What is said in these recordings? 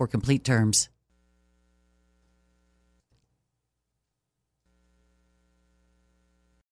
for complete terms.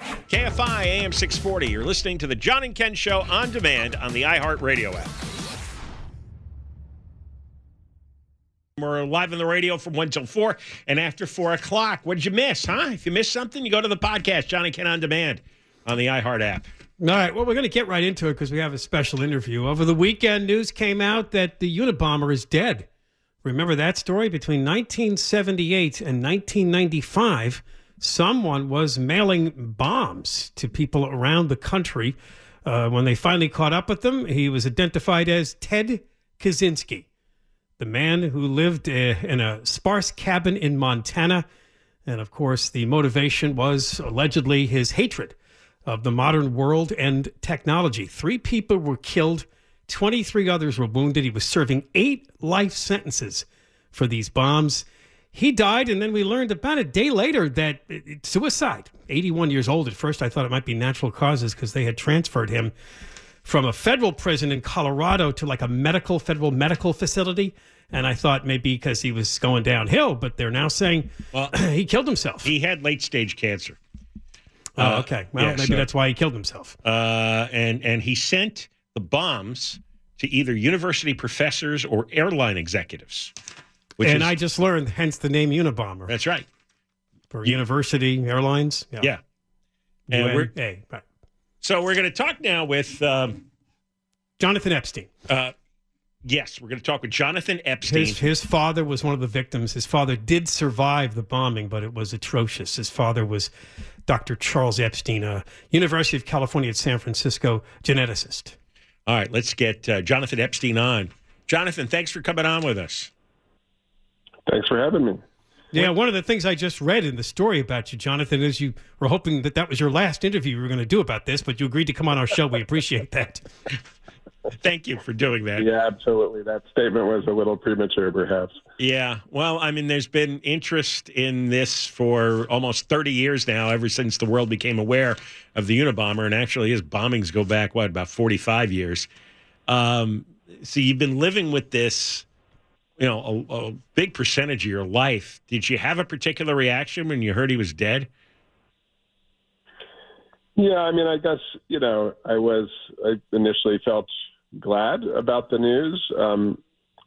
KFI AM 640. You're listening to the John and Ken Show on demand on the iHeartRadio app. We're live on the radio from 1 till 4 and after 4 o'clock. What did you miss, huh? If you missed something, you go to the podcast, John and Ken on demand on the iHeart app. All right. Well, we're going to get right into it because we have a special interview. Over the weekend, news came out that the Unabomber is dead. Remember that story? Between 1978 and 1995, someone was mailing bombs to people around the country. Uh, when they finally caught up with him, he was identified as Ted Kaczynski, the man who lived uh, in a sparse cabin in Montana. And of course, the motivation was allegedly his hatred of the modern world and technology. Three people were killed, 23 others were wounded. He was serving eight life sentences for these bombs. He died, and then we learned about a day later that it, suicide. 81 years old. At first, I thought it might be natural causes because they had transferred him from a federal prison in Colorado to like a medical, federal medical facility. And I thought maybe because he was going downhill, but they're now saying well, he killed himself. He had late stage cancer. Oh, uh, okay. Well, yeah, maybe so, that's why he killed himself. Uh, and and he sent the bombs to either university professors or airline executives. And is, I just learned, hence the name Unabomber. That's right. For university airlines. Yeah. yeah. And we're, right. So we're going to talk now with um, Jonathan Epstein. Uh, yes, we're going to talk with Jonathan Epstein. His, his, father was one of the victims. His father did survive the bombing, but it was atrocious. His father was Dr. Charles Epstein, a University of California at San Francisco geneticist. All right, let's get uh, Jonathan Epstein on. Jonathan, thanks for coming on with us. Thanks for having me. Yeah, one of the things I just read in the story about you, Jonathan, is you were hoping that that was your last interview we were going to do about this, but you agreed to come on our show. We appreciate that. Thank you for doing that. Yeah, absolutely. That statement was a little premature, perhaps. Yeah. Well, I mean, there's been interest in this for almost 30 years now, ever since the world became aware of the Unabomber. And actually, his bombings go back, what, about 45 years. Um, so you've been living with this, you know, a, a big percentage of your life. Did you have a particular reaction when you heard he was dead? Yeah, I mean, I guess you know, I was I initially felt glad about the news. Um,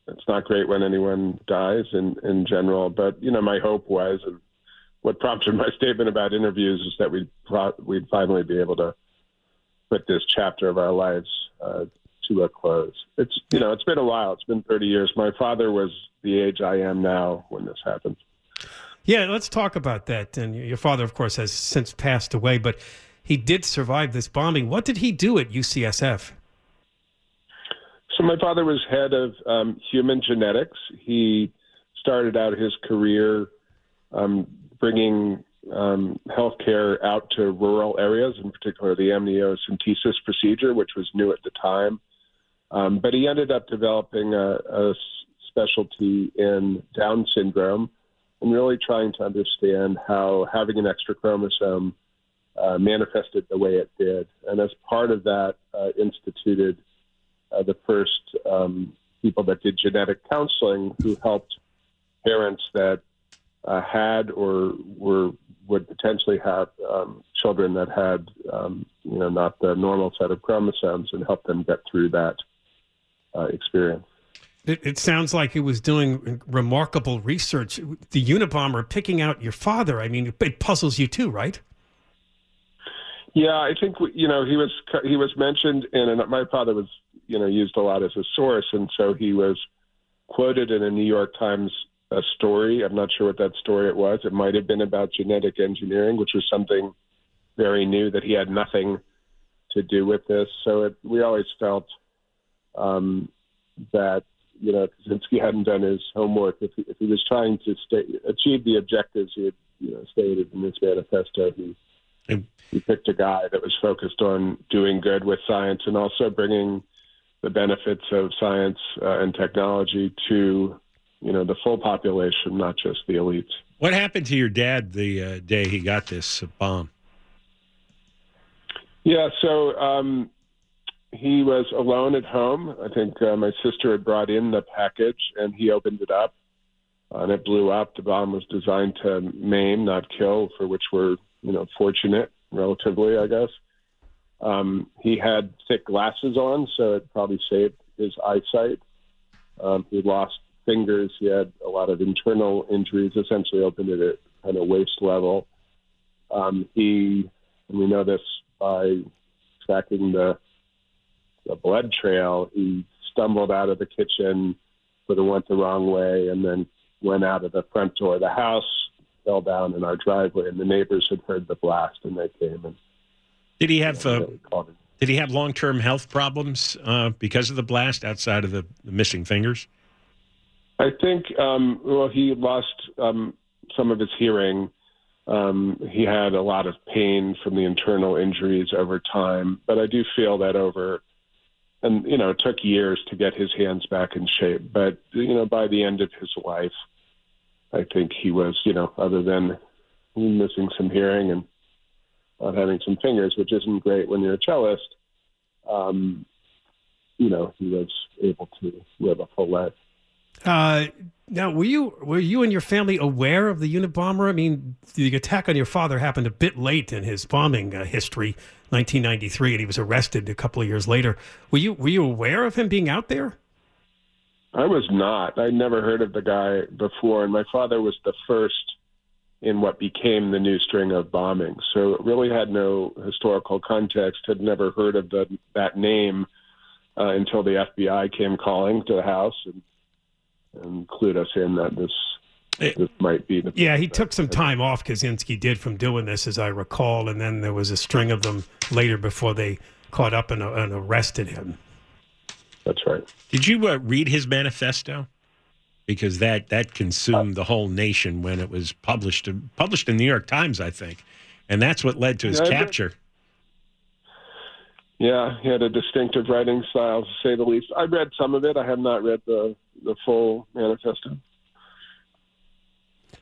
it's not great when anyone dies in in general, but you know, my hope was, and what prompted my statement about interviews is that we'd pro- we'd finally be able to put this chapter of our lives uh, to a close. It's you know, it's been a while. It's been 30 years. My father was the age I am now when this happened. Yeah, let's talk about that. And your father, of course, has since passed away, but he did survive this bombing. What did he do at UCSF? So my father was head of um, human genetics. He started out his career um, bringing um, healthcare out to rural areas, in particular the amniocentesis procedure, which was new at the time. Um, but he ended up developing a, a specialty in Down syndrome and really trying to understand how having an extra chromosome uh, manifested the way it did. And as part of that, uh, instituted uh, the first um, people that did genetic counseling who helped parents that uh, had or were would potentially have um, children that had um, you know not the normal set of chromosomes and help them get through that uh, experience. It, it, sounds like he was doing remarkable research. The Unabomber picking out your father. I mean, it puzzles you too, right? Yeah, I think you know he was he was mentioned in, and my father was you know used a lot as a source, and so he was quoted in a New York Times a story. I'm not sure what that story it was. It might have been about genetic engineering, which was something very new that he had nothing to do with this. So it, we always felt um, that you know Kaczynski hadn't done his homework. If he, if he was trying to stay, achieve the objectives he had you know stated in his manifesto, he he picked a guy that was focused on doing good with science and also bringing the benefits of science uh, and technology to you know the full population, not just the elites. What happened to your dad the uh, day he got this bomb? Yeah, so um, he was alone at home. I think uh, my sister had brought in the package, and he opened it up, and it blew up. The bomb was designed to maim, not kill, for which we're you know fortunate relatively, I guess. Um, he had thick glasses on, so it probably saved his eyesight. Um, he lost fingers. He had a lot of internal injuries, essentially opened it at kind of waist level. Um, he, and we know this by tracking the, the blood trail, he stumbled out of the kitchen, sort of went the wrong way, and then went out of the front door of the house, fell down in our driveway, and the neighbors had heard the blast, and they came and. Did he have? Uh, did he have long-term health problems uh, because of the blast outside of the, the missing fingers? I think, um, well, he lost um, some of his hearing. Um, he had a lot of pain from the internal injuries over time, but I do feel that over, and you know, it took years to get his hands back in shape. But you know, by the end of his life, I think he was, you know, other than missing some hearing and not having some fingers, which isn't great when you're a cellist. Um, you know, he was able to live a full life. Uh, now, were you were you and your family aware of the Unabomber? I mean, the attack on your father happened a bit late in his bombing uh, history, 1993, and he was arrested a couple of years later. Were you were you aware of him being out there? I was not. I never heard of the guy before, and my father was the first in what became the new string of bombings. So it really had no historical context. Had never heard of the, that name uh, until the FBI came calling to the house and and clued us in that this this might be the. Yeah, he took some time off. Kaczynski did from doing this, as I recall, and then there was a string of them later before they caught up and, and arrested him. That's right. Did you uh, read his manifesto? Because that that consumed the whole nation when it was published published in the New York Times, I think, and that's what led to his yeah, capture. Yeah, he had a distinctive writing style, to say the least. I read some of it. I have not read the the full manifesto.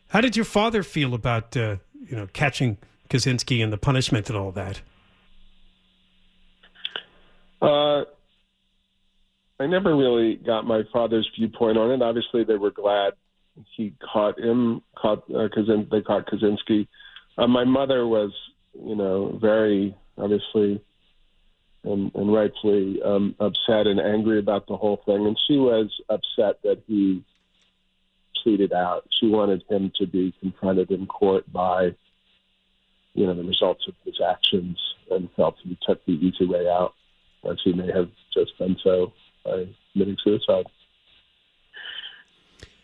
How did your father feel about uh, you know catching Kaczynski and the punishment and all that? Uh, I never really got my father's viewpoint on it. Obviously, they were glad he caught him, caught uh, Kazin, they caught Kaczynski. Uh, my mother was, you know, very obviously and, and rightfully um, upset and angry about the whole thing. And she was upset that he pleaded out. She wanted him to be confronted in court by, you know, the results of his actions and felt he took the easy way out, as he may have just done so by committing suicide.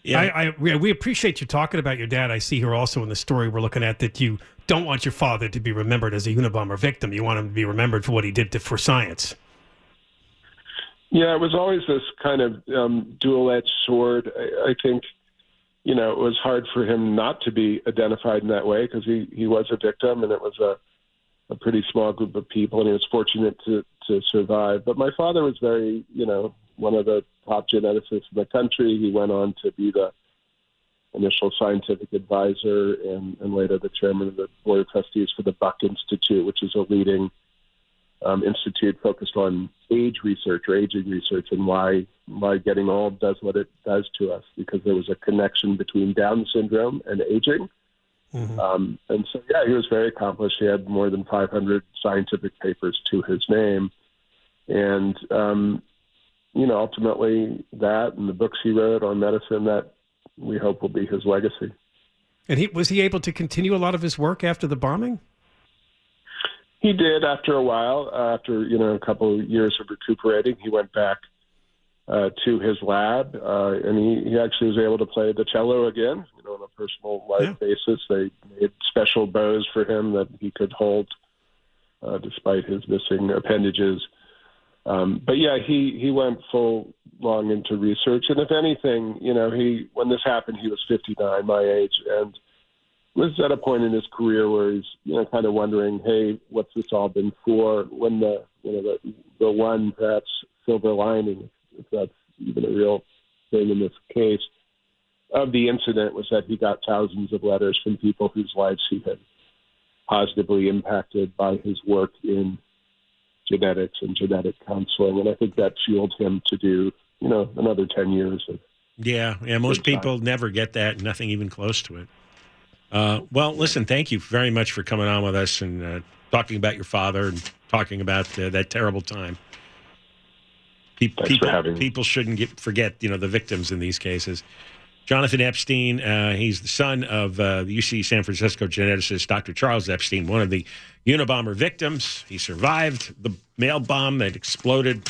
Yeah, I, I, we appreciate you talking about your dad. I see here also in the story we're looking at that you don't want your father to be remembered as a Unabomber victim. You want him to be remembered for what he did to, for science. Yeah, it was always this kind of um, dual-edged sword. I, I think, you know, it was hard for him not to be identified in that way because he he was a victim, and it was a a pretty small group of people, and he was fortunate to to survive. But my father was very, you know, one of the top geneticists in the country. He went on to be the initial scientific advisor and, and later the chairman of the board of trustees for the Buck Institute, which is a leading um, institute focused on age research or aging research and why why getting old does what it does to us because there was a connection between Down syndrome and aging. Mm-hmm. Um, and so, yeah, he was very accomplished. He had more than 500 scientific papers to his name. And um, you know, ultimately that and the books he wrote on medicine that we hope will be his legacy. And he was he able to continue a lot of his work after the bombing? He did after a while. Uh, after you know a couple of years of recuperating, he went back uh, to his lab, uh, and he, he actually was able to play the cello again. You know, on a personal life yeah. basis, they made special bows for him that he could hold uh, despite his missing appendages. Um, but yeah, he he went full long into research, and if anything, you know, he when this happened, he was 59, my age, and was at a point in his career where he's you know kind of wondering, hey, what's this all been for? When the you know the the one perhaps silver lining, if that's even a real thing in this case, of the incident was that he got thousands of letters from people whose lives he had positively impacted by his work in genetics and genetic counseling, and I think that fueled him to do you know another ten years of. Yeah, yeah. Most people never get that. Nothing even close to it. Uh, well, listen. Thank you very much for coming on with us and uh, talking about your father and talking about uh, that terrible time. Pe- people, people shouldn't get, forget, you know, the victims in these cases. Jonathan Epstein, uh, he's the son of uh, the UC San Francisco geneticist Dr. Charles Epstein, one of the Unabomber victims. He survived the mail bomb that exploded.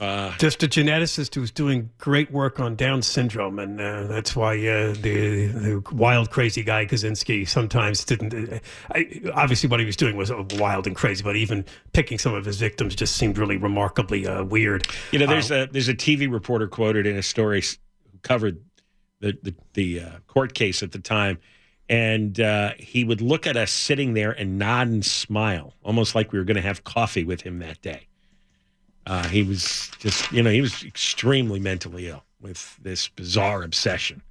Uh, Just a geneticist who's doing great work on Down syndrome, and uh, that's why uh, the, the, wild, crazy guy Kaczynski sometimes didn't. Uh, I, obviously, what he was doing was wild and crazy, but even picking some of his victims just seemed really remarkably weird. You know, there's a there's a TV reporter quoted in a story covered the the, the uh, court case at the time, and uh, he would look at us sitting there and nod and smile, almost like we were going to have coffee with him that day. Uh, he was just, you know, he was extremely mentally ill with this bizarre obsession.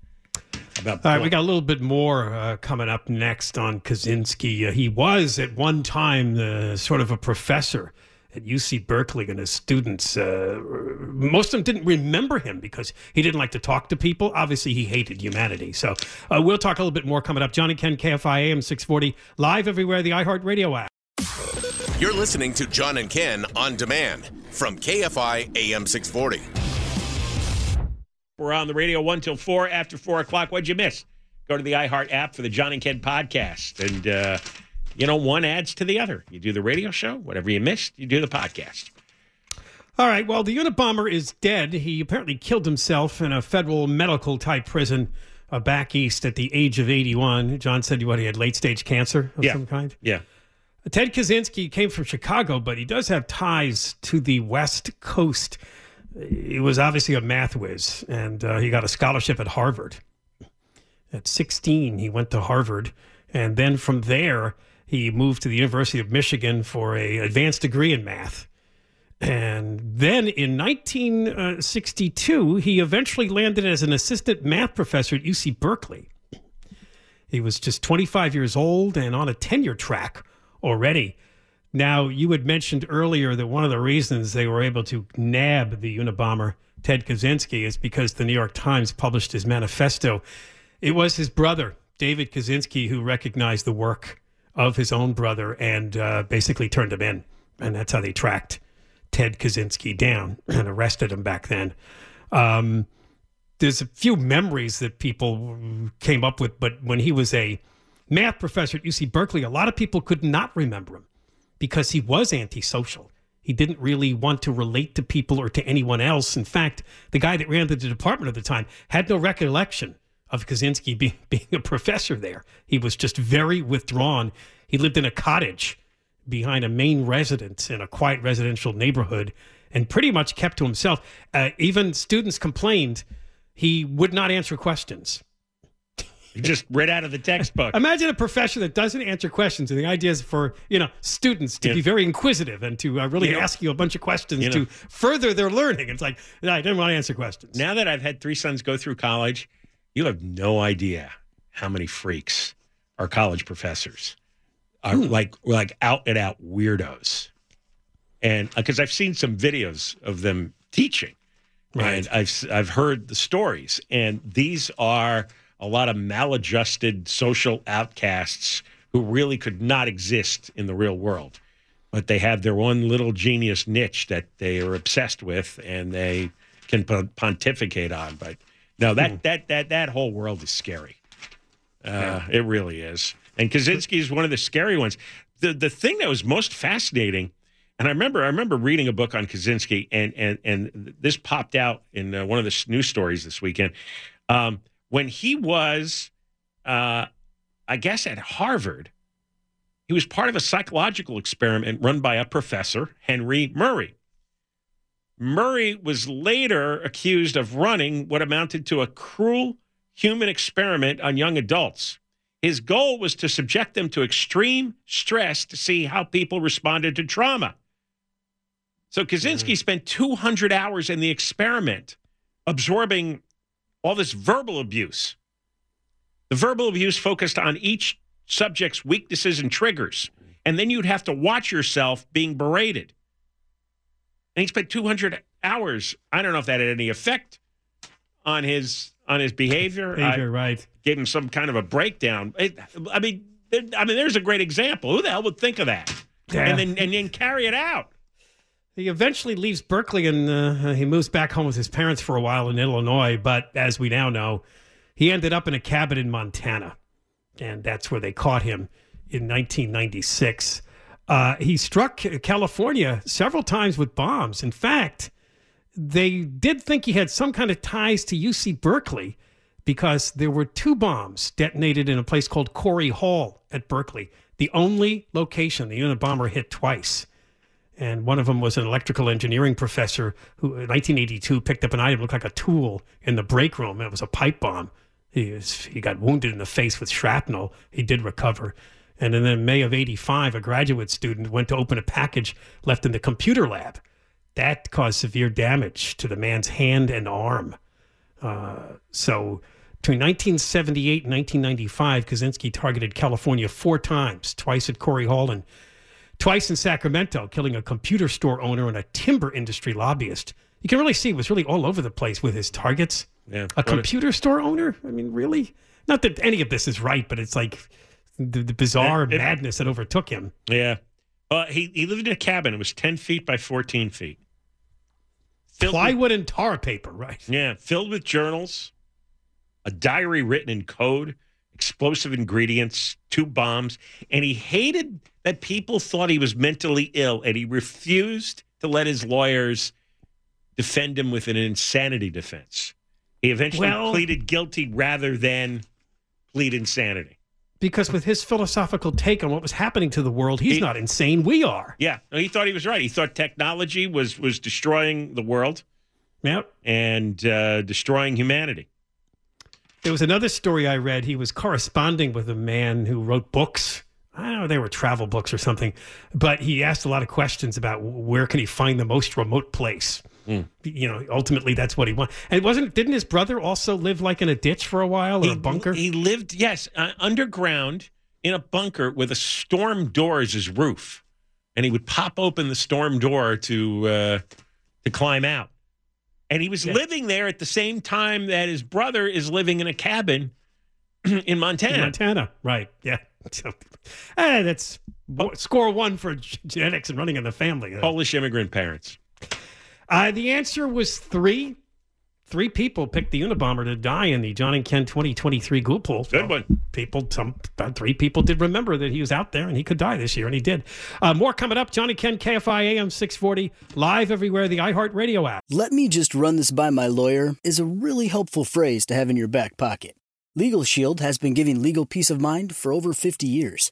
About All right, we got a little bit more uh, coming up next on Kaczynski. Uh, he was at one time uh, sort of a professor at UC Berkeley and his students, uh, most of them didn't remember him because he didn't like to talk to people. Obviously, he hated humanity. So uh, we'll talk a little bit more coming up. John and Ken, KFI AM 640, live everywhere, the iHeartRadio app. You're listening to John and Ken on demand from KFI AM 640. We're on the radio 1 till 4 after 4 o'clock. What'd you miss? Go to the iHeart app for the John and Ken podcast. And, uh, you know, one adds to the other. You do the radio show, whatever you missed, you do the podcast. All right. Well, the Unabomber is dead. He apparently killed himself in a federal medical type prison uh, back east at the age of 81. John said what he had late stage cancer of yeah. some kind. Yeah. Ted Kaczynski came from Chicago, but he does have ties to the West Coast. He was obviously a math whiz, and uh, he got a scholarship at Harvard. At 16, he went to Harvard, and then from there, he moved to the University of Michigan for a advanced degree in math. And then in 1962, he eventually landed as an assistant math professor at UC Berkeley. He was just 25 years old and on a tenure track already. Now, you had mentioned earlier that one of the reasons they were able to nab the Unabomber, Ted Kaczynski, is because the New York Times published his manifesto. It was his brother, David Kaczynski, who recognized the work of his own brother and uh, basically turned him in. And that's how they tracked Ted Kaczynski down and arrested him back then. Um, there's a few memories that people came up with, but when he was a math professor at UC Berkeley, a lot of people could not remember him because he was antisocial. He didn't really want to relate to people or to anyone else. In fact, the guy that ran the department at the time had no recollection of Kaczynski being, being a professor there. He was just very withdrawn. He lived in a cottage behind a main residence in a quiet residential neighborhood and pretty much kept to himself. Uh, even students complained he would not answer questions. He just read out of the textbook. Imagine a professor that doesn't answer questions, and the idea is for you know students to Yeah. be very inquisitive and to uh, really know- ask you a bunch of questions You to know- further their learning. It's like I didn't want to answer questions. Now that I've had three sons go through college, you have no idea how many freaks are college professors. Are Hmm. like like out and out weirdos. And because I've seen some videos of them teaching. And I've I've heard the stories and these are a lot of maladjusted social outcasts who really could not exist in the real world. But they have their one little genius niche that they are obsessed with and they can pontificate on. But no, that that that that whole world is scary. Uh, It really is. And Kaczynski is one of the scary ones. The the thing that was most fascinating, and I remember I remember reading a book on Kaczynski, and and and this popped out in uh, one of the news stories this weekend. Um, when he was, uh, I guess, at Harvard, he was part of a psychological experiment run by a professor, Henry Murray. Murray was later accused of running what amounted to a cruel human experiment on young adults. His goal was to subject them to extreme stress to see how people responded to trauma. So Kaczynski mm. spent 200 hours in the experiment absorbing all this verbal abuse. The verbal abuse focused on each subject's weaknesses and triggers. And then you'd have to watch yourself being berated. And he spent 200 hours. I don't know if that had any effect on his on his behavior. Behavior, I right. Gave him some kind of a breakdown. It, I mean, there- I mean, there's a great example. Who the hell would think of that? Yeah. And then and then carry it out. He eventually leaves Berkeley and uh, he moves back home with his parents for a while in Illinois. But as we now know, he ended up in a cabin in Montana. And that's where they caught him in 1996. Uh, he struck California several times with bombs. In fact, they did think he had some kind of ties to UC Berkeley because there were two bombs detonated in a place called Cory Hall at Berkeley, the only location the Unabomber hit twice. And one of them was an electrical engineering professor who, in 1982, picked up an item that looked like a tool in the break room. It was a pipe bomb. He, was, he got wounded in the face with shrapnel. He did recover. And then in May of 85, a graduate student went to open a package left in the computer lab. That caused severe damage to the man's hand and arm. Uh, so between 1978 and 1995, Kaczynski targeted California four times, twice at Cory Hall and twice in Sacramento, killing a computer store owner and a timber industry lobbyist. You can really see he was really all over the place with his targets. Yeah. A computer store owner? I mean, really? Not that any of this is right, but it's like the, the bizarre It- it- madness that overtook him. Yeah. Uh, he, he lived in a cabin. It was 10 feet by 14 feet. Filled with- Plywood and tar paper, right? Yeah, filled with journals, a diary written in code, explosive ingredients, two bombs, and he hated that people thought he was mentally ill, and he refused to let his lawyers defend him with an insanity defense. He eventually Well- pleaded guilty rather than plead insanity. Because with his philosophical take on what was happening to the world, he's He- not insane. We are. Yeah, no, he thought he was right. He thought technology was was destroying the world Yep. and uh, destroying humanity. There was another story I read. He was corresponding with a man who wrote books. I don't know, they were travel books or something, but he asked a lot of questions about where can he find the most remote place. You know, ultimately that's what he wanted. And wasn't didn't his brother also live like in a ditch for a while or a bunker? He lived, yes, uh, underground in a bunker with a storm door as his roof. and he would pop open the storm door to uh, to climb out. And he was Yeah. living there at the same time that his brother is living in a cabin in Montana. In Montana, right? Yeah. So, eh, that's score one for genetics and running in the family. Polish immigrant parents. Uh, the answer was three. Three people picked the Unabomber to die in the John and Ken 2023 Goop poll. Good one. People, some uh, three people did remember that he was out there and he could die this year, and he did. Uh, more coming up. John and Ken, KFI AM 640, live everywhere. The iHeartRadio app. Let me just run this by my lawyer is a really helpful phrase to have in your back pocket. Legal Shield has been giving legal peace of mind for over 50 years.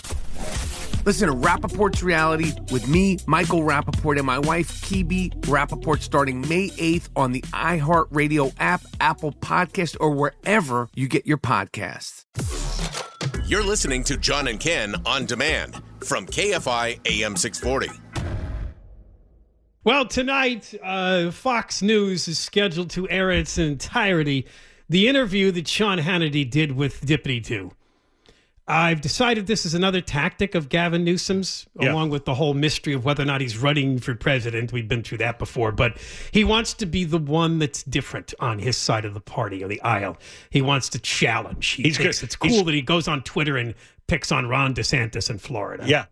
Listen to Rapaport's Reality with me, Michael Rapaport, and my wife, Kibi Rappaport, starting May 8th on the iHeartRadio app, Apple Podcast, or wherever you get your podcasts. You're listening to John and Ken on demand from KFI AM 640. Well, tonight, uh, Fox News is scheduled to air in its entirety the interview that Sean Hannity did with Dippity Do. I've decided this is another tactic of Gavin Newsom's, Yeah. along with the whole mystery of whether or not he's running for president. We've been through that before, but he wants to be the one that's different on his side of the party or the aisle. He wants to challenge. He He's thinks good. it's cool He's- that he goes on Twitter and picks on Ron DeSantis in Florida. Yeah.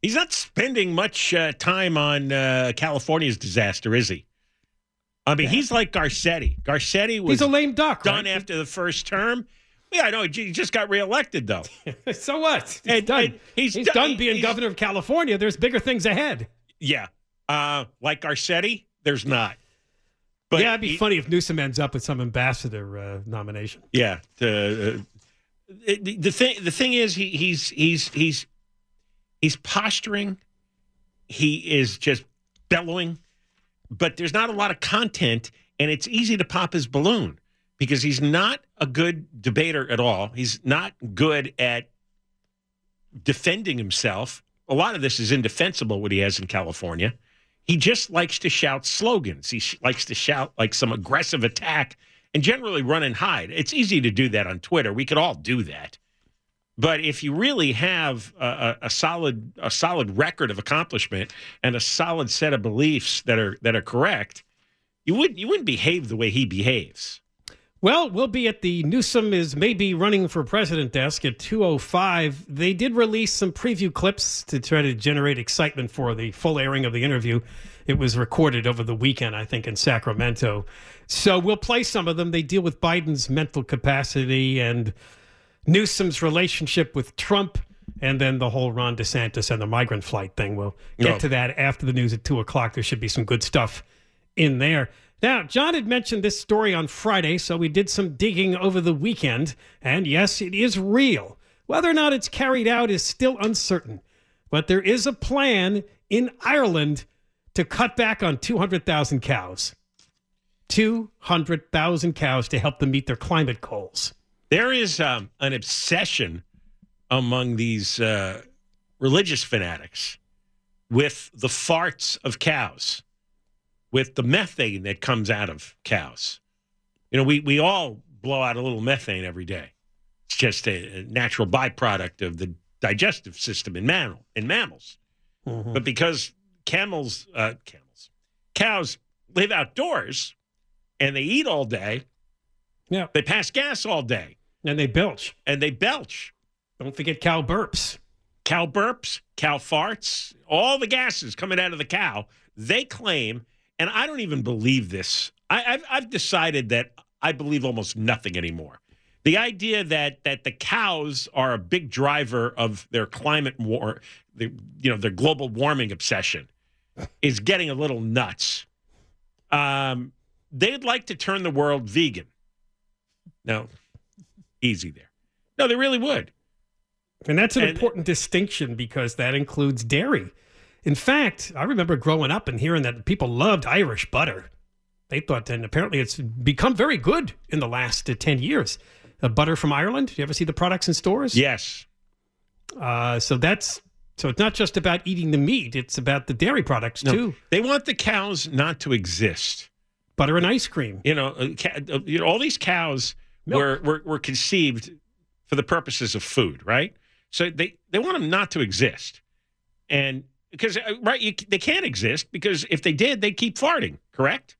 He's not spending much uh, time on uh, California's disaster, is he? I mean, he's like Garcetti. Garcetti was He's a lame duck. done right? after the first term. Yeah, I know. He just got reelected, though. so what? He's And- done. and he's he's done- done being he's- governor of California. There's bigger things ahead. Yeah. Uh, like Garcetti, there's not. But yeah, it'd be he- funny if Newsom ends up with some ambassador uh, nomination. Yeah. The, uh, the the thing the thing is he he's he's he's he's posturing. He is just bellowing, but there's not a lot of content, and it's easy to pop his balloon because he's not a good debater at all. He's not good at defending himself. A lot of this is indefensible what he has in California. He just likes to shout slogans. He sh- likes to shout like some aggressive attack and generally run and hide. It's easy to do that on Twitter. We could all do that. But if you really have a, a, a solid a solid record of accomplishment and a solid set of beliefs that are that are correct, you wouldn't you wouldn't behave the way he behaves. Well, we'll be at the Newsom is maybe running for president desk at 205. They did release some preview clips to try to generate excitement for the full airing of the interview. It was recorded over the weekend, I think, in Sacramento. So we'll play some of them. They deal with Biden's mental capacity and Newsom's relationship with Trump, and then the whole Ron DeSantis and the migrant flight thing. We'll get No. to that after the news at two o'clock. There should be some good stuff in there. Now, John had mentioned this story on Friday, so we did some digging over the weekend. And yes, it is real. Whether or not it's carried out is still uncertain. But there is a plan in Ireland to cut back on 200,000 cows. 200,000 cows to help them meet their climate goals. There is um, an obsession among these uh, religious fanatics with the farts of cows, with the methane that comes out of cows. You know, we, we all blow out a little methane every day. It's just a, a natural byproduct of the digestive system in mammal in mammals. But because camels, uh, camels, cows live outdoors and they eat all day, yeah, they pass gas all day, and they belch, and they belch. Don't forget cow burps, cow burps, cow farts, all the gases coming out of the cow. They claim, and I don't even believe this. I, I've, I've decided that I believe almost nothing anymore. The idea that that the cows are a big driver of their climate war, the, you know, their global warming obsession, is getting a little nuts. Um, they'd like to turn the world vegan. No, easy there. No, they really would. And that's an And- important distinction because that includes dairy. In fact, I remember growing up and hearing that people loved Irish butter. They thought, and apparently it's become very good in the last uh, 10 years. Uh, butter from Ireland. Do you ever see the products in stores? Yes. Uh, so that's so it's not just about eating the meat; it's about the dairy products No, too. They want the cows not to exist. Butter and ice cream. You know, uh, ca- uh, you know all these cows were, were were conceived for the purposes of food, right? So they they want them not to exist, and because uh, right, you, they can't exist because if they did, they'd keep farting. Correct?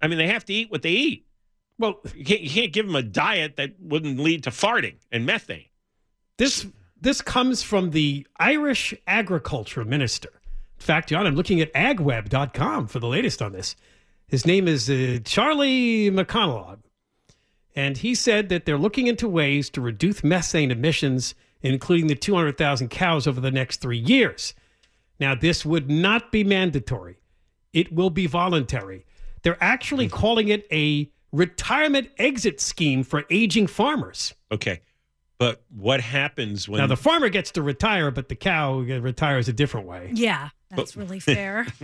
I mean, they have to eat what they eat. Well, you can't, you can't give them a diet that wouldn't lead to farting and methane. This this comes from the Irish agriculture minister. In fact, John, I'm looking at agweb.com for the latest on this. His name is uh, Charlie McConalogue. And he said that they're looking into ways to reduce methane emissions, including the 200,000 cows over the next three years. Now, this would not be mandatory, it will be voluntary. They're actually calling it a retirement exit scheme for aging farmers. Okay, but what happens when Now the farmer gets to retire, but the cow retires a different way. Yeah, that's really fair.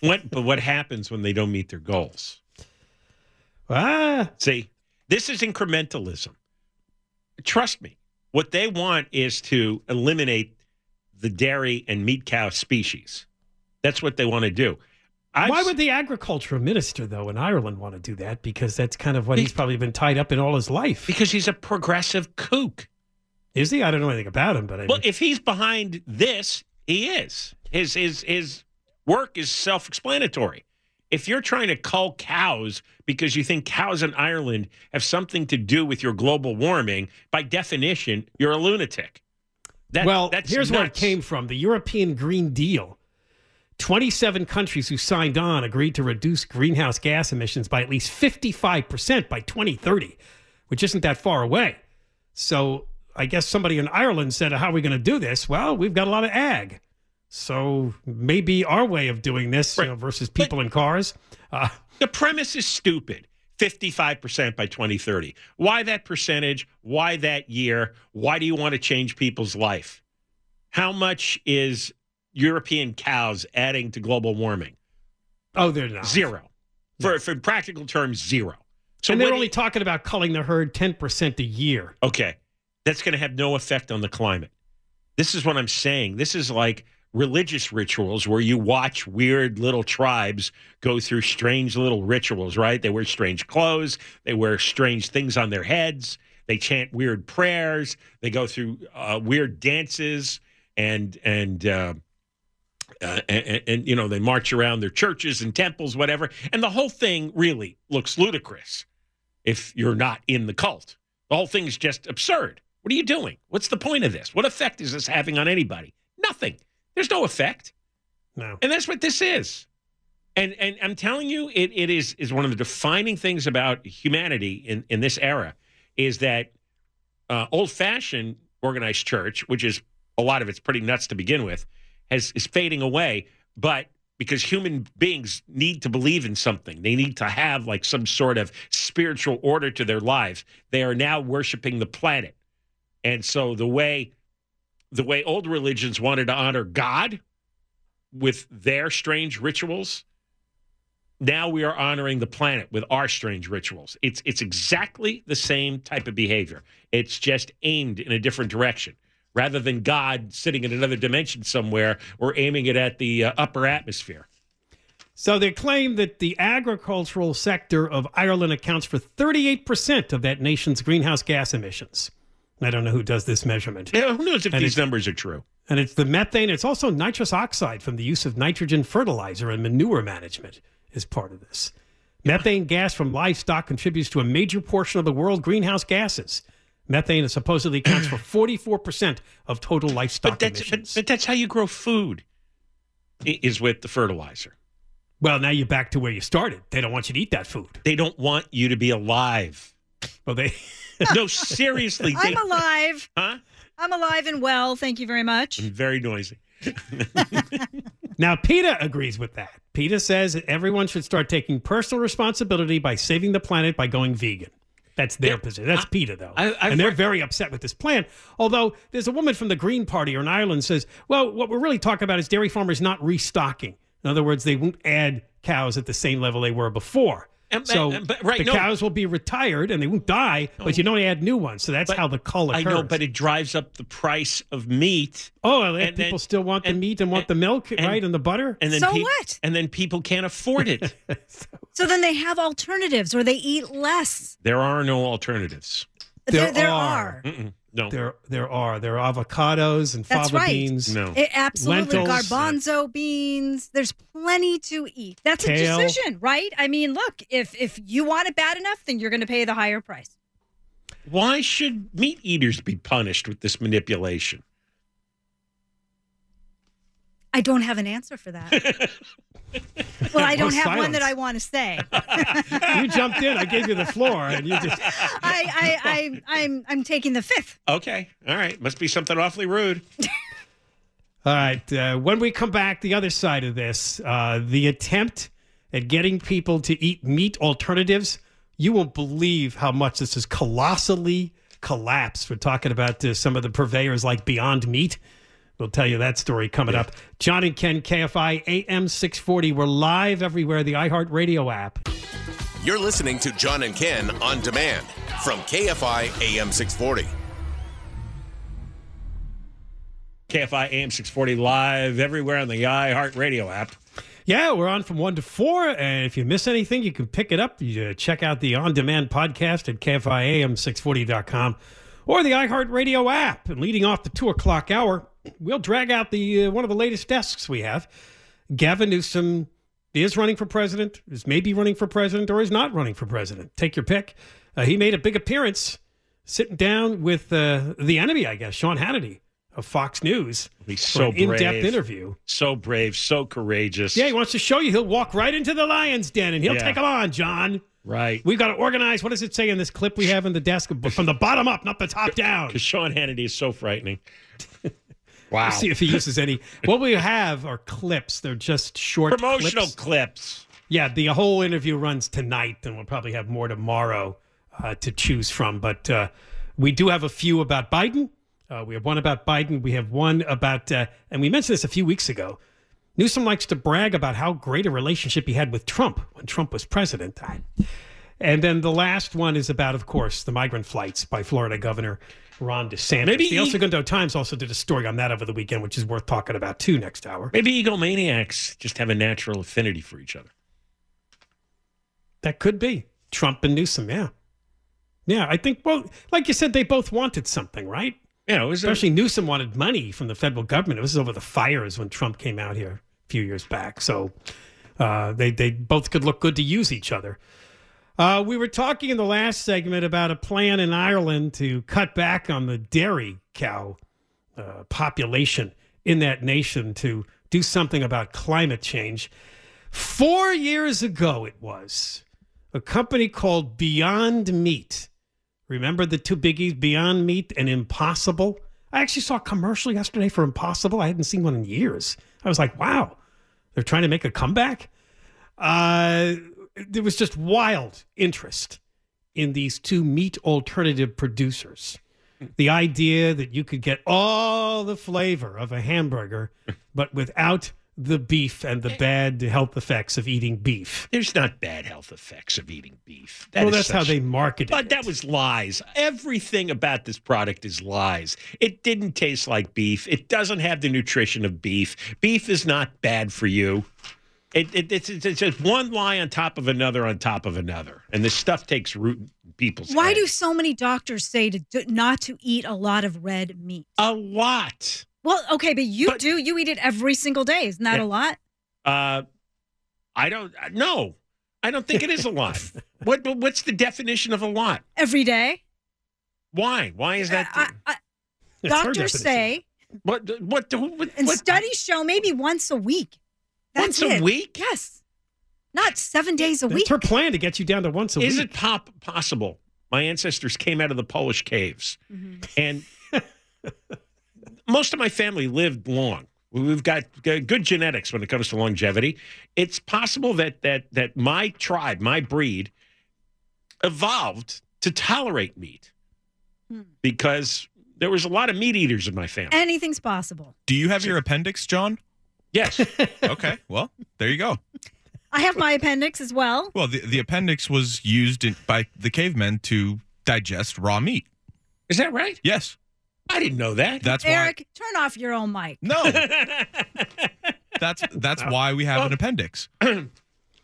What, but what happens when they don't meet their goals? Ah. See, this is incrementalism. Trust me. What they want is to eliminate the dairy and meat cow species. That's what they want to do. I've Why would the agriculture minister, though, in Ireland want to do that? Because that's kind of what he's probably been tied up in all his life. Because he's a progressive kook. Is he? I don't know anything about him, but I Well, mean, if he's behind this, he is. His his his work is self-explanatory. If you're trying to cull cows because you think cows in Ireland have something to do with your global warming, by definition, you're a lunatic. That- well, here's where it came from: the European Green Deal. Twenty-seven countries who signed on agreed to reduce greenhouse gas emissions by at least fifty-five percent by 2030, which isn't that far away. So I guess somebody in Ireland said, "How are we going to do this?" Well, we've got a lot of ag, so maybe our way of doing this you know, versus people in cars. Uh, The premise is stupid. 55% by 2030. Why that percentage? Why that year? Why do you want to change people's life? How much is European cows adding to global warming? Oh, they're not. Zero. For, for practical terms, zero. So and they're only talking about culling the herd 10% a year. Okay. That's going to have no effect on the climate. This is what I'm saying. This is like religious rituals where you watch weird little tribes go through strange little rituals, right? They wear strange clothes, they wear strange things on their heads, they chant weird prayers, they go through uh, weird dances and and uh, uh, and, and you know they march around their churches and temples, whatever. And the whole thing really looks ludicrous if you're not in the cult. The whole thing is just absurd. What are you doing? What's the point of this? What effect is this having on anybody? Nothing. There's no effect. No. And that's what this is. And and I'm telling you, it, it is is one of the defining things about humanity in, in this era is that uh, old fashioned organized church, which is a lot of it's pretty nuts to begin with, has is fading away. But because human beings need to believe in something, they need to have like some sort of spiritual order to their lives. They are now worshiping the planet, and so the way the way old religions wanted to honor God with their strange rituals now we are honoring the planet with our strange rituals. It's it's exactly the same type of behavior. It's just aimed in a different direction. Rather than God sitting in another dimension somewhere, we're aiming it at the uh, upper atmosphere. So they claim that the agricultural sector of Ireland accounts for 38% of that nation's greenhouse gas emissions. I don't know who does this measurement. Yeah, who knows if And these numbers are true? And it's the methane. It's also nitrous oxide from the use of nitrogen fertilizer and manure management is part of this. Methane gas from livestock contributes to a major portion of the world greenhouse gases. Methane supposedly accounts for 44% of total livestock But that's, emissions. but, but that's how you grow food, is with the fertilizer. well, now you're back to where you started. They don't want you to eat that food. They don't want you to be alive. Well, they. no, seriously. They, I'm alive. Huh? I'm alive and well. Thank you very much. I'm very noisy. Now, PETA agrees with that. PETA says that everyone should start taking personal responsibility by saving the planet by going vegan. That's their position. That's PETA, though. I- I've and they're read- very upset with this plan. Although there's a woman from the Green Party in Ireland says, well, what we're really talking about is dairy farmers not restocking. In other words, they won't add cows at the same level they were before. And- so and- but- right, the no. cows will be retired and they won't die, but you don't add new ones. So that's But how the cull I know, but it drives up the price of meat. oh, and and people then- still want the meat and want the milk, right, and the butter. And then So peop- what? And then people can't afford it. So then they have alternatives or they eat less. there are no alternatives. There, there are. Mm-mm, no. There, there are. There are avocados and That's fava right. beans. No. It, absolutely. Lentils. Garbanzo beans. There's plenty to eat. That's Kale. a decision, right? I mean, look, if if you want it bad enough, then you're going to pay the higher price. Why should meat eaters be punished with this manipulation? I don't have an answer for that. well, I don't Or have one that I want to say. you jumped in. I gave you the floor, and you just. I, I, I, I'm, I'm taking the fifth. Okay. All right. Must be something awfully rude. All right. Uh, when we come back, the other side of this, uh, the attempt at getting people to eat meat alternatives, you won't believe how much this has colossally collapsed. We're talking about uh, some of the purveyors like Beyond Meat. We'll tell you that story coming up. John and Ken, KFI AM 640. We're live everywhere, the iHeartRadio app. You're listening to John and Ken on demand from KFI AM 640. KFI AM 640 live everywhere on the iHeartRadio app. Yeah, we're on from 1 to 4. And if you miss anything, you can pick it up. You uh, check out the on demand podcast at KFIAM640.com or the iHeartRadio app. And leading off the 2 o'clock hour, we'll drag out the uh, one of the latest desks we have. Gavin Newsom is running for president, is maybe running for president, or is not running for president. Take your pick. Uh, he made a big appearance sitting down with uh, the enemy, I guess, Sean Hannity of Fox News. He's so in-depth interview. So brave, so courageous. Yeah, he wants to show you. He'll walk right into the lion's den and he'll Yeah. take them on, John. Right. We've got to organize. What does it say in this clip we have in the desk? From the bottom up, not the top down. Because Sean Hannity is so frightening. wow. We'll see if he uses any. What we have are clips. They're just short Promotional clips. clips. Yeah, the whole interview runs tonight, and we'll probably have more tomorrow uh, to choose from. But uh, we do have a few about Biden. Uh, we have one about Biden. We have one about, uh, and we mentioned this a few weeks ago. Newsom likes to brag about how great a relationship he had with Trump when Trump was president. And then the last one is about, of course, the migrant flights by Florida Governor Ron DeSantis. Maybe the El Segundo Times also did a story on that over the weekend, which is worth talking about too next hour. Maybe egomaniacs just have a natural affinity for each other. That could be Trump and Newsom. Yeah, yeah. I think. Well, like you said, they both wanted something, right? Yeah, it was especially Newsom wanted money from the federal government. It was over the fires when Trump came out here a few years back. So uh, they they both could look good to use each other. Uh, we were talking in the last segment about a plan in Ireland to cut back on the dairy cow uh, population in that nation to do something about climate change. Four years ago, it was a company called Beyond Meat. Remember the two biggies, Beyond Meat and Impossible? I actually saw a commercial yesterday for Impossible. I hadn't seen one in years. I was like, wow, they're trying to make a comeback. Uh, there was just wild interest in these two meat alternative producers. Hmm. The idea that you could get all the flavor of a hamburger, but without the beef and the eh. bad health effects of eating beef. There's not bad health effects of eating beef. well, is that's how they marketed But it. But that was lies. Everything about this product is lies. It didn't taste like beef. It doesn't have the nutrition of beef. Beef is not bad for you. It, it, it's, it's just one lie on top of another on top of another, and this stuff takes root in people's. Why heads. do so many doctors say to do, not to eat a lot of red meat? a lot? Well, okay, but you do. You eat it every single day. Isn't that Yeah. a lot? Uh, I don't. No, I don't think it is a lot. what? but What's the definition of a lot? Every day? Why? Why is that? I, I, doctors say, what? What? what, and what- studies show maybe once a week. That's Once a it. week? Yes. Not seven days a That's week. It's her plan to get you down to once a Is week. Is it pop possible? My ancestors came out of the Polish caves, Mm-hmm. and most of my family lived long. We've got good genetics when it comes to longevity. It's possible that that that my tribe, my breed, evolved to tolerate meat Hmm. because there was a lot of meat eaters in my family. Anything's possible. Do you have your appendix, John? Yes. okay. Well, there you go. I have my appendix as well. Well, the, the appendix was used in, by the cavemen to digest raw meat. Is that right? Yes. I didn't know that. That's why. Eric, turn off your own mic. No. That's that's why we have an appendix.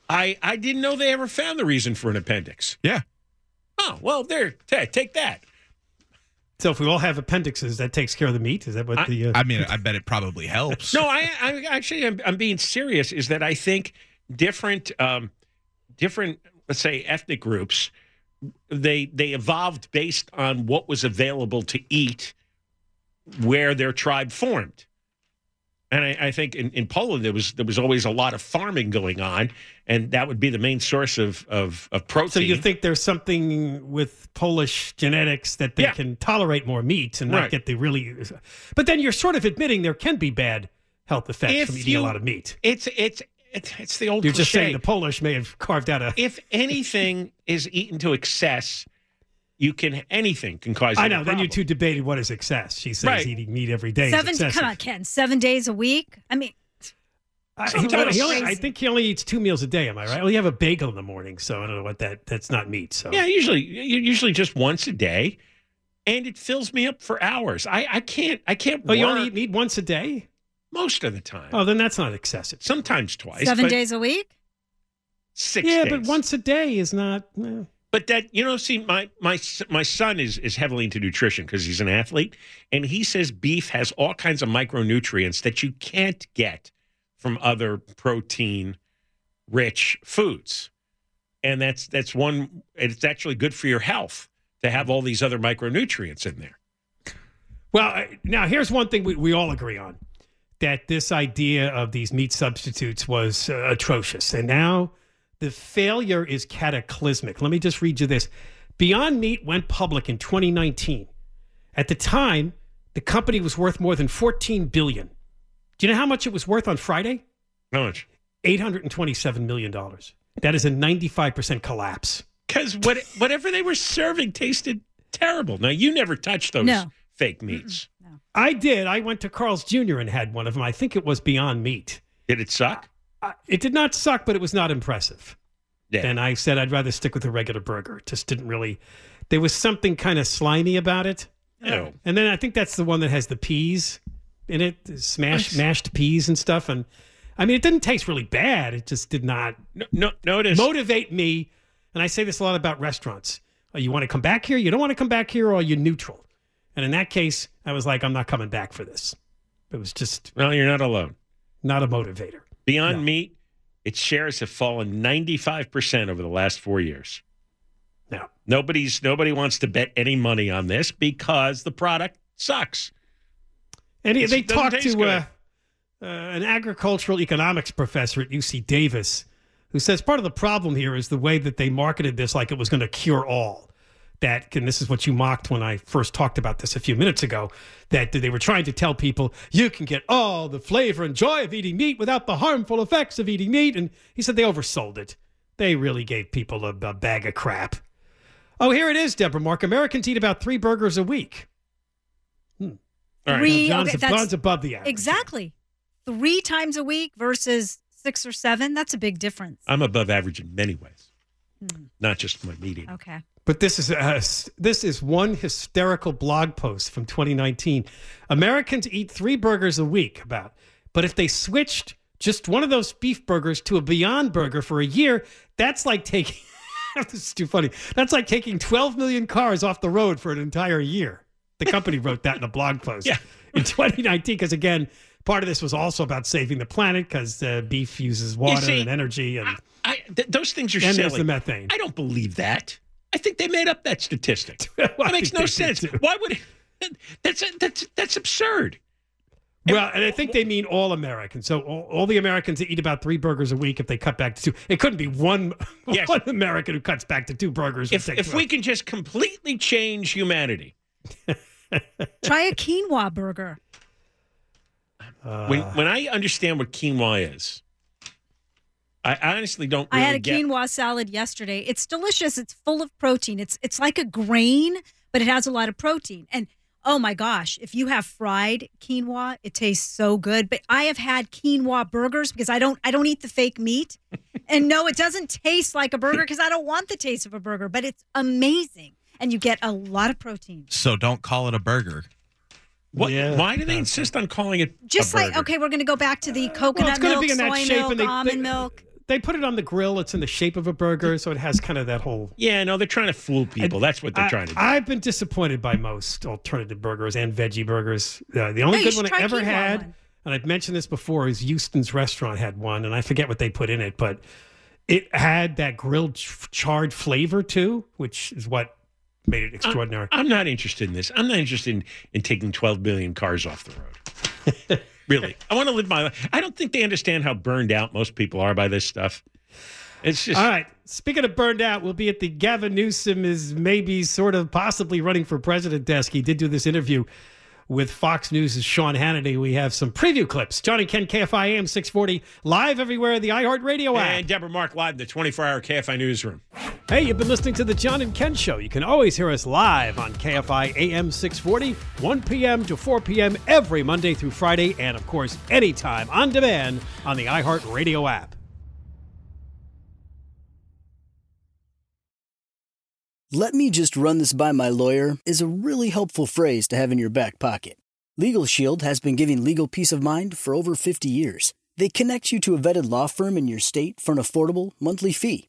I I didn't know they ever found the reason for an appendix. Yeah. Oh well, there. ta- Take that. So if we all have appendixes, that takes care of the meat. Is that what the? Uh, I mean, I bet it probably helps. No, I, I actually, I'm, I'm being serious. Is that I think different, um, different, let's say, ethnic groups, they they evolved based on what was available to eat, where their tribe formed. And I, I think in, in Poland there was there was always a lot of farming going on, and that would be the main source of of, of protein. so you think there's something with Polish genetics that they Yeah. can tolerate more meat and not Right. get the really? But then you're sort of admitting there can be bad health effects If from eating you- a lot of meat. It's it's it's, it's the old. You're just saying the Polish may have carved out a. if anything is eaten to excess, you can anything can cause. I know. Then you two debated what is excess. She says Right. eating meat every day. Seven. is. Come on, Ken. Seven days a week. I mean, I, he only- he only- I think he only eats two meals a day. Am I right? Well, you have a bagel in the morning, so I don't know what that. That's not meat. So Yeah, usually usually just once a day, and it fills me up for hours. I I can't I can't. Oh, you only work eat meat once a day? most of the time. Oh, then that's not excessive. Sometimes twice. seven days a week. Six. yeah, days. but once a day is not. eh. But that you know, see, my my my son is is heavily into nutrition because he's an athlete, and he says beef has all kinds of micronutrients that you can't get from other protein rich foods, and that's that's one. It's actually good for your health to have all these other micronutrients in there. Well, now here's one thing we, we all agree on that this idea of these meat substitutes was uh, atrocious. And now the failure is cataclysmic. Let me just read you this Beyond Meat went public in 2019. At the time, the company was worth more than 14 billion. Do you know how much it was worth on Friday? How much? 827 million dollars. That is a 95% collapse. Because what whatever they were serving tasted terrible. Now you never touched those No. fake meats. No. I did. I went to Carl's Jr. and had one of them. I think it was Beyond Meat. Did it suck? It did not suck, but it was not impressive. Yeah. And I said I'd rather stick with a regular burger. It just didn't really. There was something kind of slimy about it. And then I think that's the one that has the peas in it, smashed mashed peas and stuff. And I mean, it didn't taste really bad. It just did not no, no, notice motivate me. And I say this a lot about restaurants. Oh, you want to come back here? You don't want to come back here, or are you neutral? And in that case, I was like, I'm not coming back for this. It was just Well, you're not alone. not a motivator. Beyond Meat, its shares have fallen 95% over the last four years. Now, nobody's nobody wants to bet any money on this because the product sucks. And It's- they talked to uh, uh, an agricultural economics professor at UC Davis who says part of the problem here is the way that they marketed this like it was going to cure all. That, and this is what you mocked when I first talked about this a few minutes ago, that they were trying to tell people you can get all the flavor and joy of eating meat without the harmful effects of eating meat. And he said they oversold it. They really gave people a, a bag of crap. Oh, here it is, Deborah Mark. Americans eat about three burgers a week. Hmm. All right, Three- now John's, okay, that's- John's above the average. Exactly. Three times a week versus six or seven. That's a big difference. I'm above average in many ways, Hmm. not just my meat eating. Okay. But this is a, this is one hysterical blog post from 2019. Americans eat three burgers a week, about. But if they switched just one of those beef burgers to a Beyond Burger for a year, that's like taking. this is too funny. That's like taking 12 million cars off the road for an entire year. The company wrote that in a blog post Yeah. in 2019. Because again, part of this was also about saving the planet because uh, beef uses water see, and energy, and I, th- those things are And there's the methane. I don't believe that. I think they made up that statistic. I that makes no sense. Why would that's that's that's absurd? Well, and I think they mean all Americans. So all, all the Americans that eat about three burgers a week, if they cut back to two, it couldn't be one, Yes. one American who cuts back to two burgers. If if we can just completely change humanity, Try a quinoa burger. when when I understand what quinoa is, I honestly don't. I had a get, quinoa salad yesterday. It's delicious. It's full of protein. It's it's like a grain, but it has a lot of protein. And oh my gosh, if you have fried quinoa, it tastes so good. But I have had quinoa burgers because I don't I don't eat the fake meat. and no, it doesn't taste like a burger because I don't want the taste of a burger, but it's amazing. And you get a lot of protein. So don't call it a burger. What, why do they insist on calling it Just a like okay, we're going to go back to the well, coconut it's going to milk, be in that soy shape, milk, and they, almond they, milk. They put it on the grill. It's in the shape of a burger, so it has kind of that whole. Yeah, no, they're trying to fool people. That's what they're I, trying to do. I've been disappointed by most alternative burgers and veggie burgers. Uh, the only No, good one I ever had, one. and I've mentioned this before, is Houston's restaurant had one, and I forget what they put in it, but it had that grilled ch- charred flavor too, which is what made it extraordinary. I'm not interested in this. I'm not interested in, in taking 12 billion cars off the road. really, I want to live my life. I don't think they understand how burned out most people are by this stuff. It's just All right. Speaking of burned out, we'll be at the Gavin Newsom is maybe sort of possibly running for president desk. He did do this interview with Fox News' Sean Hannity. We have some preview clips. Johnny Ken, KFI AM 640, live everywhere, the iHeartRadio app. and Deborah Mark live in the 24 hour KFI newsroom. Hey, you've been listening to the John and Ken Show. You can always hear us live on KFI AM 640, 1 p.m. to 4 p.m. every Monday through Friday, and of course, anytime on demand on the iHeartRadio app. Let me just run this by my lawyer is a really helpful phrase to have in your back pocket. Legal Shield has been giving legal peace of mind for over 50 years. They connect you to a vetted law firm in your state for an affordable monthly fee.